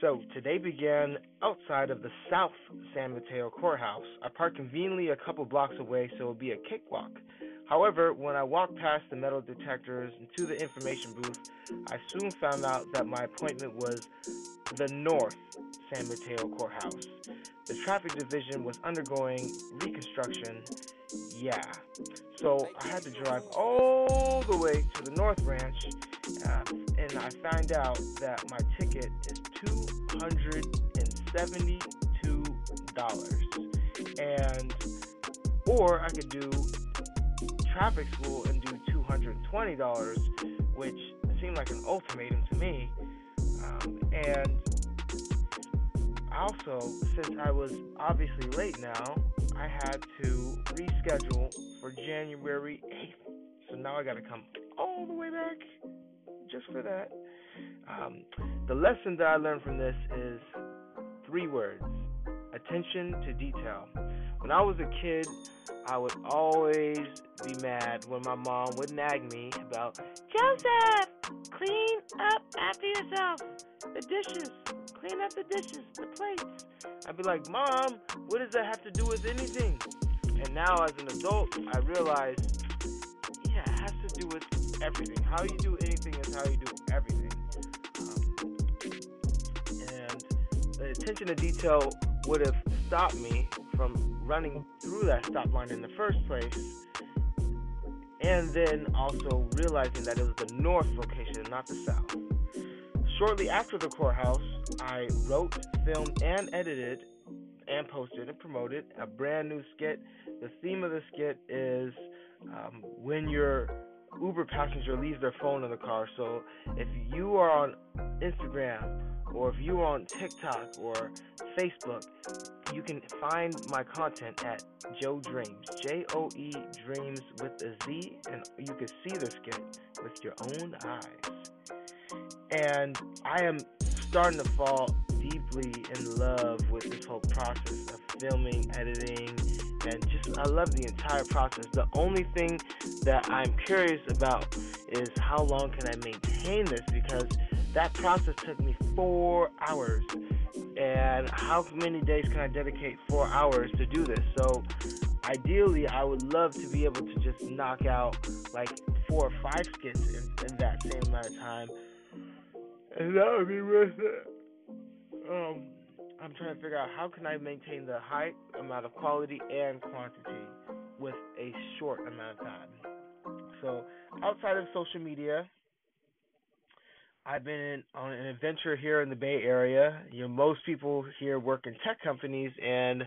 So today began outside of the South San Mateo Courthouse. I parked conveniently a couple blocks away, so it'll be a cakewalk. However, when I walked past the metal detectors and to the information booth, I soon found out that my appointment was the North San Mateo Courthouse. The traffic division was undergoing reconstruction. Yeah. So I had to drive all the way to the North Ranch, uh, and I find out that my ticket is $272. And, or I could do traffic school and do $220, which seemed like an ultimatum to me. Um, and also, since I was obviously late now, I had to reschedule for January 8th. So now I got to come all the way back just for that. Um, the lesson that I learned from this is three words attention to detail. When I was a kid, I would always be mad when my mom would nag me about, Joseph, clean up after yourself. The dishes, clean up the dishes, the plates. I'd be like, Mom, what does that have to do with anything? And now as an adult, I realize, has to do with everything. How you do anything is how you do everything. Um, and the attention to detail would have stopped me from running through that stop line in the first place. And then also realizing that it was the north location, not the south. Shortly after the courthouse, I wrote, filmed, and edited and posted and promoted a brand new skit. The theme of the skit is um, when your Uber passenger leaves their phone in the car. So if you are on Instagram or if you are on TikTok or Facebook, you can find my content at Joe Dreams, J O E Dreams with a Z, and you can see the skit with your own eyes. And I am starting to fall deeply in love with this whole process of filming, editing, and just I love the entire process. The only thing that I'm curious about is how long can I maintain this because that process took me four hours. And how many days can I dedicate four hours to do this? So, ideally, I would love to be able to just knock out like four or five skits in, in that same amount of time. And that would be worth it. Um, I'm trying to figure out how can I maintain the high amount of quality and quantity with a short amount of time. So, outside of social media, I've been on an adventure here in the Bay Area. You know, most people here work in tech companies, and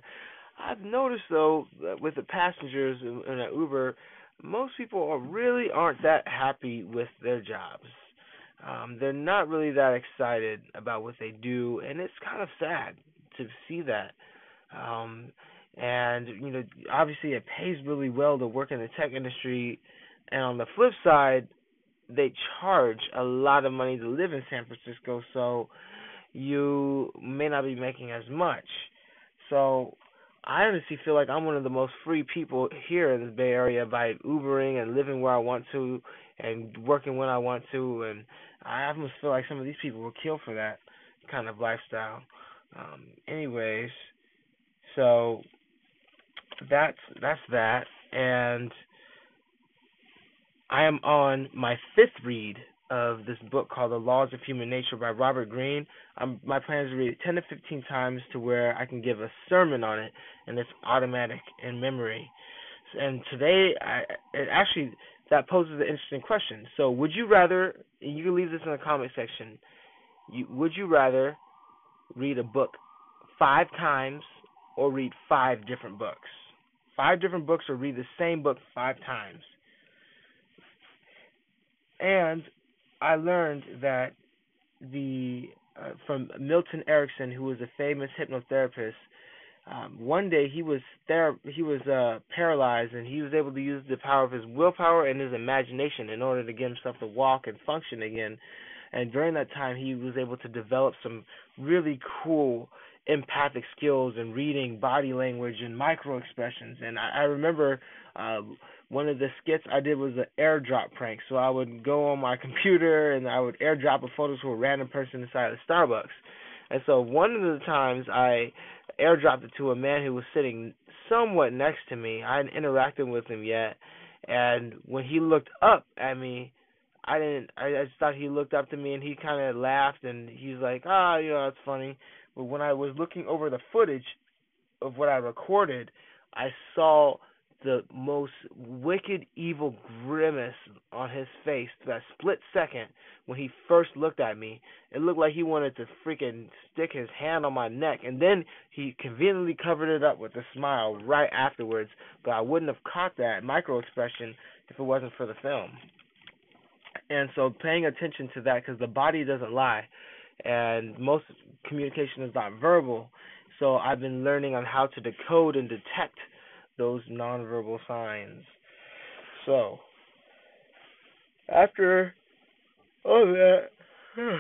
I've noticed though that with the passengers in, in Uber, most people are really aren't that happy with their jobs. Um, they're not really that excited about what they do, and it's kind of sad to see that. Um, and you know, obviously, it pays really well to work in the tech industry. And on the flip side, they charge a lot of money to live in San Francisco, so you may not be making as much. So I honestly feel like I'm one of the most free people here in the Bay Area by Ubering and living where I want to and working when I want to and I almost feel like some of these people will kill for that kind of lifestyle. Um anyways, so that's that's that and I am on my fifth read of this book called The Laws of Human Nature by Robert Greene. My plan is to read it 10 to 15 times to where I can give a sermon on it, and it's automatic in memory. And today, I it actually that poses an interesting question. So, would you rather? You can leave this in the comment section. You, would you rather read a book five times or read five different books? Five different books, or read the same book five times? And I learned that the uh, from Milton Erickson, who was a famous hypnotherapist. Um, one day he was ther- he was uh, paralyzed, and he was able to use the power of his willpower and his imagination in order to get himself to walk and function again. And during that time, he was able to develop some really cool empathic skills and reading body language and micro expressions. And I, I remember uh, one of the skits I did was an airdrop prank. So I would go on my computer and I would airdrop a photo to a random person inside of Starbucks. And so one of the times I airdropped it to a man who was sitting somewhat next to me. I hadn't interacted with him yet, and when he looked up at me, I didn't. I, just thought he looked up to me and he kind of laughed and he's like, "Ah, you know, that's funny." But when I was looking over the footage of what I recorded, I saw the most wicked, evil grimace on his face that split second when he first looked at me. It looked like he wanted to freaking stick his hand on my neck, and then he conveniently covered it up with a smile right afterwards. But I wouldn't have caught that micro expression if it wasn't for the film. And so paying attention to that because the body doesn't lie, and most communication is not verbal. So I've been learning on how to decode and detect those nonverbal signs. So, after all that,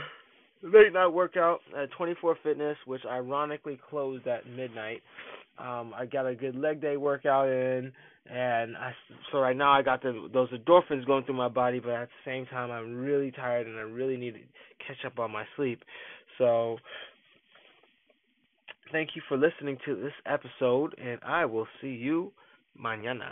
late night workout at 24 Fitness, which ironically closed at midnight. Um, I got a good leg day workout in, and I so right now I got the those endorphins going through my body, but at the same time I'm really tired and I really need to catch up on my sleep. So Thank you for listening to this episode, and I will see you mañana.